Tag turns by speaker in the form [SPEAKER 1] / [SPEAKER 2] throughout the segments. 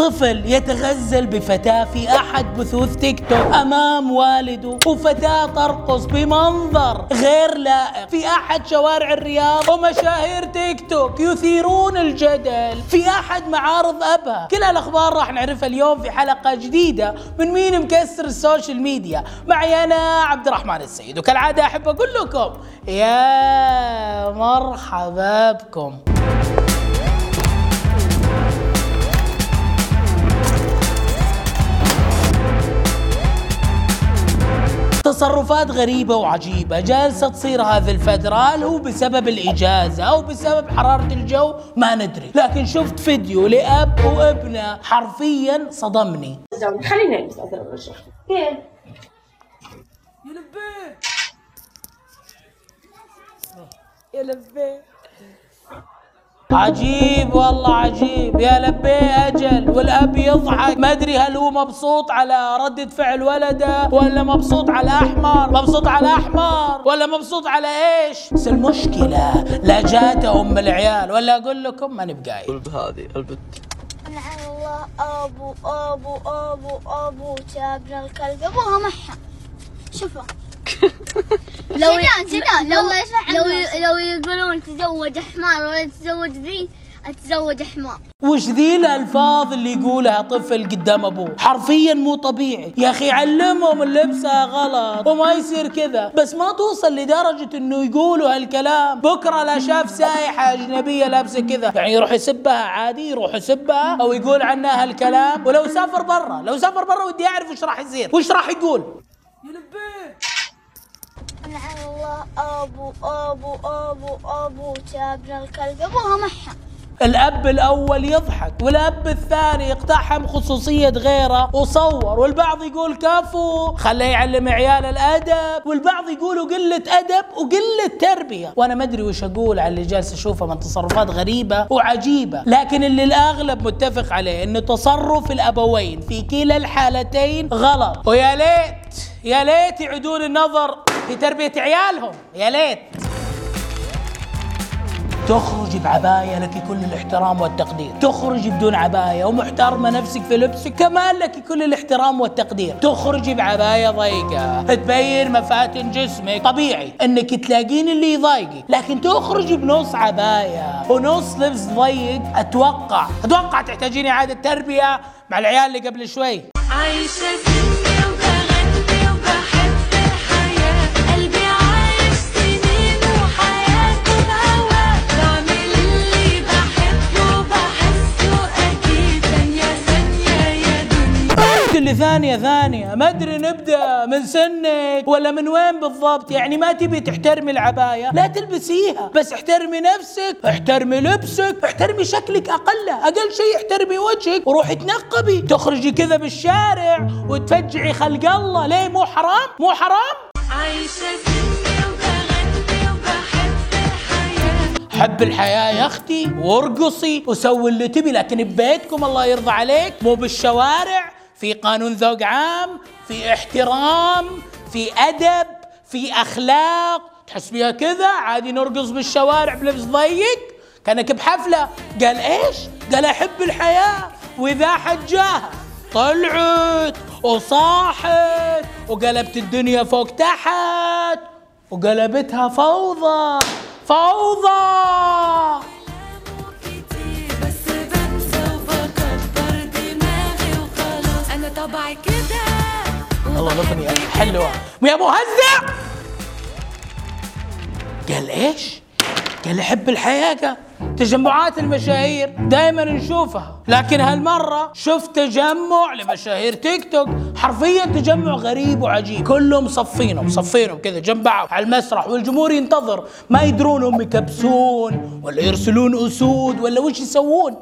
[SPEAKER 1] طفل يتغزل بفتاة في أحد بثوث تيك توك أمام والده وفتاة ترقص بمنظر غير لائق. في أحد شوارع الرياض ومشاهير تيك توك يثيرون الجدل. في أحد معارض أبها. كل هالأخبار راح نعرفها اليوم في حلقة جديدة من مين مكسر ال social media. معي أنا عبد الرحمن السيد وكالعادة أحب أقول لكم يا مرحبا بكم. تصرفات غريبة وعجيبة جالسة تصير هذه الفترة هل هو بسبب الإجازة أو بسبب حرارة الجو؟ ما ندري. لكن شفت فيديو لأب وابنه حرفيا صدمني.
[SPEAKER 2] خلينا نلبس كيف؟
[SPEAKER 1] يا لبيه
[SPEAKER 2] يا لبيه
[SPEAKER 1] عجيب والله عجيب. يا لبيه أجل والأب يضحك. ما أدري هل هو مبسوط على ردة فعل ولده ولا مبسوط على أحمر. مبسوط على أحمر ولا مبسوط على إيش؟ بس المشكلة لا جات أم العيال. ولا أقول لكم ماني بقايل
[SPEAKER 3] قلب هذه البت
[SPEAKER 4] لعن الله أبو أبو أبو أبو جابنا الكلب. أبوها محا شوفوا. لو لو لو لو يقولون تزوج حمار ولا تزوج ذي أتزوج حمار.
[SPEAKER 1] وش ذي الألفاظ اللي يقولها طفل قدام أبوه؟ حرفيا مو طبيعي. يا أخي علمهم اللبسة غلط وما يصير كذا. بس ما توصل لدرجة إنه يقولوا هالكلام. بكرة لا شاف سايحة أجنبية لابسة كذا. يعني يروح يسبها عادي يروح يسبها أو يقول عنها هالكلام. ولو سافر برا لو سافر برا ودي أعرف وش راح يصير. وش راح يقول؟ يا
[SPEAKER 4] لعن الله ابو ابو ابو ابو جابنا الكلب ابوها محا
[SPEAKER 1] الأب الأول يضحك والأب الثاني يقتحم خصوصية غيره وصور والبعض يقول كفو. خليه يعلم عيال الأدب والبعض يقولوا قلة أدب وقلة تربية. وأنا ما أدري وش أقول على اللي جالس أشوفه من تصرفات غريبة وعجيبة. لكن اللي الأغلب متفق عليه انه تصرف الأبوين في كلا الحالتين غلط. ويا ليت يا ليت يعيدون النظر في تربية عيالهم يا ليت. تخرج بعباية لك كل الاحترام والتقدير. تخرج بدون عباية ومحترمة نفسك في لبسك كمان لك كل الاحترام والتقدير. تخرج بعباية ضيقة تبين مفاتن جسمك. طبيعي إنك تلاقين اللي يضايقك لكن تخرج بنص عباية ونص لبس ضيق. أتوقع أتوقع تحتاجين إعادة تربية مع العيال اللي قبل شوي.
[SPEAKER 5] عايشة اللي ثانية ثانية.
[SPEAKER 1] ما أدري نبدأ من سنك ولا من وين بالضبط. يعني ما تبي تحترمي العباية. لا تلبسيها. بس احترمي نفسك احترمي لبسك احترمي شكلك اقله أقل شيء احترمي وجهك وروحي تنقبي. تخرجي كذا بالشارع وتفجعي خلق الله. ليه؟ مو حرام؟ مو حرام؟
[SPEAKER 5] الحياة
[SPEAKER 1] حب الحياة يا أختي. وارقصي وسوي اللي تبي. لكن ببيتكم الله يرضى عليك. مو بالشوارع. في قانون ذوق عام في احترام في أدب في أخلاق. تحسبيها كذا؟ عادي نرقص بالشوارع بلبس ضيق. كانك بحفلة. قال إيش؟ قال أحب الحياة. وإذا حجاها طلعت وصاحت وقلبت الدنيا فوق تحت وقلبتها فوضى. فوضى.
[SPEAKER 5] طبعي كده.
[SPEAKER 1] الله الأغنية حلوة. يا مهزأ! قال إيش؟ قال احب الحياة قال. تجمعات المشاهير دائما نشوفها. لكن هالمرة شفت تجمع لمشاهير تيك توك. حرفيا تجمع غريب وعجيب. كلهم صفينهم صفينهم كذا. جنب بعض على المسرح والجمهور ينتظر. ما يدرون هم يكبسون ولا يرسلون أسود ولا وش يسوون.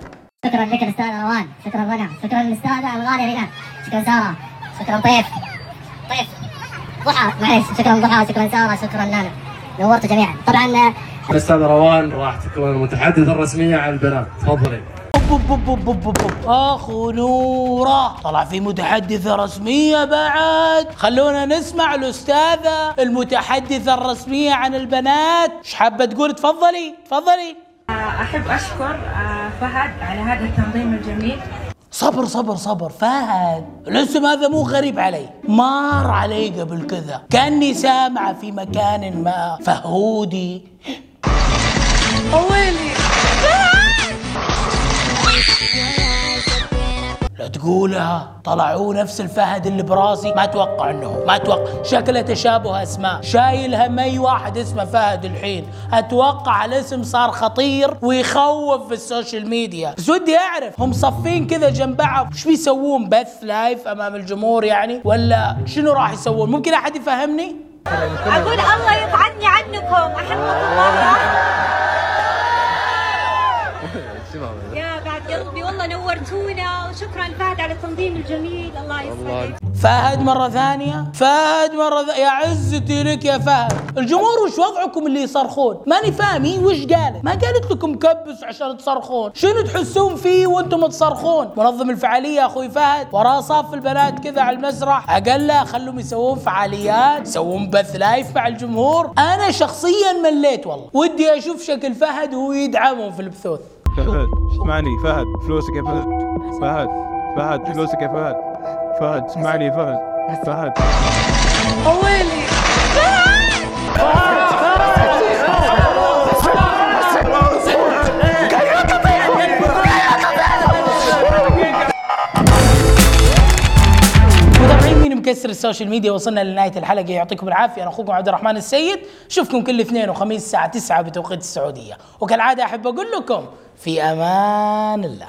[SPEAKER 6] شكرا لك الاستاذ روان. شكرا رنا شكرا للاستاذه الغاليه رنا شكرا سارة. شكرا طيف. طيف. ضحى. معليش. شكرا ضحى. شكرا سارة. شكرا لانا نورتوا جميعا. طبعا
[SPEAKER 7] الاستاذ روان راح تكون المتحدثه الرسمية على البنات. تفضلي.
[SPEAKER 1] بوب بوب بوب بوب بوب بوب. آخو نورة. طلع في متحدثة رسمية بعد. خلونا نسمع الأستاذة المتحدثة الرسمية عن البنات. إيش حابة تقول؟ تفضلي. تفضلي.
[SPEAKER 8] أحب أشكر آه، فهد على هذا التنظيم الجميل.
[SPEAKER 1] صبر صبر صبر. فهد الاسم هذا مو غريب علي. مار علي قبل كذا. كأني سامعه في مكان ما. فهودي.
[SPEAKER 5] ويلي
[SPEAKER 1] لا تقولها. طلع هو نفس الفهد اللي براسي. ما أتوقع إنه ما أتوقع. شكله تشابه أسماء. شايل هم اي واحد اسمه فهد الحين. أتوقع الاسم صار خطير ويخوف في ال social media. بس ودي أعرف هم صفين كذا جنب بعض. إيش بيسوون؟ بث live أمام الجمهور يعني؟ ولا شنو راح يسوون؟ ممكن أحد يفهمني؟
[SPEAKER 3] أقول الله يبعدني عنكم. احبكم والله يا بعد قلبي والله نورتونا. وشكرا فهد على التنظيم الجميل. الله يسعدك.
[SPEAKER 1] فهد مرة ثانية. فهد مرة ث... يا عزتي لك يا فهد. الجمهور وش وضعكم اللي يصرخون ماني فاهم هي وش قالت ما قالت لكم كبس عشان تصرخون. شنو تحسون فيه وأنتم تصرخون؟ منظم الفعالية أخوي فهد. وراه صف البنات كذا على المسرح. أقل له خلهم يسوون فعاليات يسوون بث لايف مع الجمهور. أنا شخصيا مليت والله. ودي أشوف شكل فهد وهو يدعمهم في البثوث.
[SPEAKER 8] فهد اسمعني؟ فهد فلوسك يا فهد. فهد فهد فلوسك يا فهد؟ فهد اسمعني فهد فهد.
[SPEAKER 5] ويلي
[SPEAKER 1] متابعين مين مكسر ال social media؟ وصلنا لنهاية الحلقة. يعطيكم العافية. أنا أخوكم عبد الرحمن السيد. اشوفكم كل اثنين وخميس الساعة 9 بتوقيت السعودية. وكالعادة أحب أقول لكم في أمان الله.